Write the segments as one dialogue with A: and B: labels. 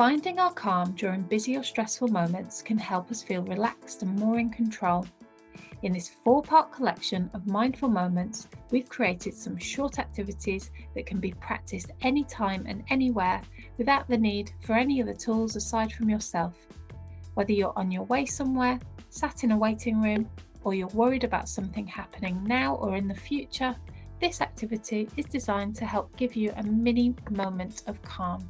A: Finding our calm during busy or stressful moments can help us feel relaxed and more in control. In this four part collection of mindful moments, we've created some short activities that can be practiced anytime and anywhere without the need for any other tools aside from yourself. Whether you're on your way somewhere, sat in a waiting room, or you're worried about something happening now or in the future, this activity is designed to help give you a mini moment of calm.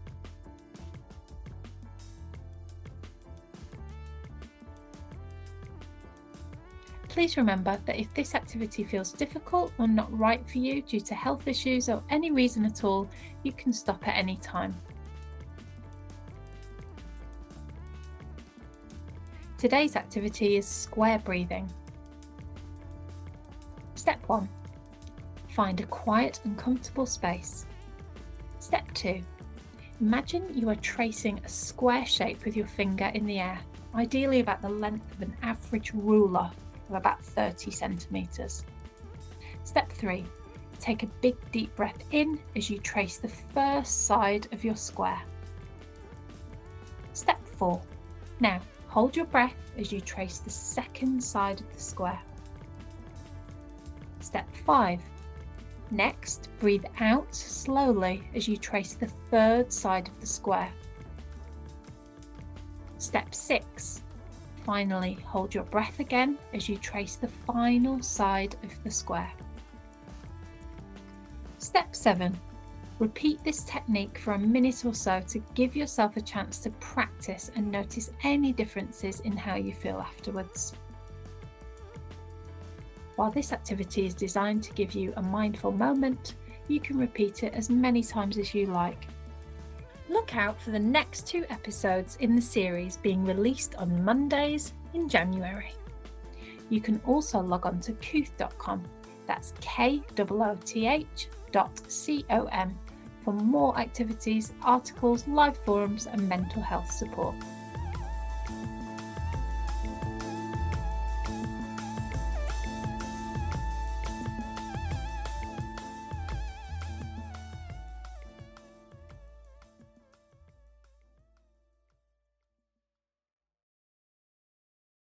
A: Please remember that if this activity feels difficult or not right for you due to health issues or any reason at all, you can stop at any time. Today's activity is square breathing. Step 1 Find a quiet and comfortable space. Step 2 Imagine you are tracing a square shape with your finger in the air, ideally about the length of an average ruler of about 30 centimetres. Step 3 Take a big deep breath in as you trace the first side of your square. Step 4 Now hold your breath as you trace the second side of the square. Step 5 Next, breathe out slowly as you trace the third side of the square. Step 6 Finally, hold your breath again as you trace the final side of the square. Step 7. Repeat this technique for a minute or so to give yourself a chance to practice and notice any differences in how you feel afterwards. While this activity is designed to give you a mindful moment, you can repeat it as many times as you like Look out for the next two episodes in the series being released on Mondays in January. You can also log on to kooth.com, that's K O O T H dot C O M, for more activities, articles, live forums, and mental health support.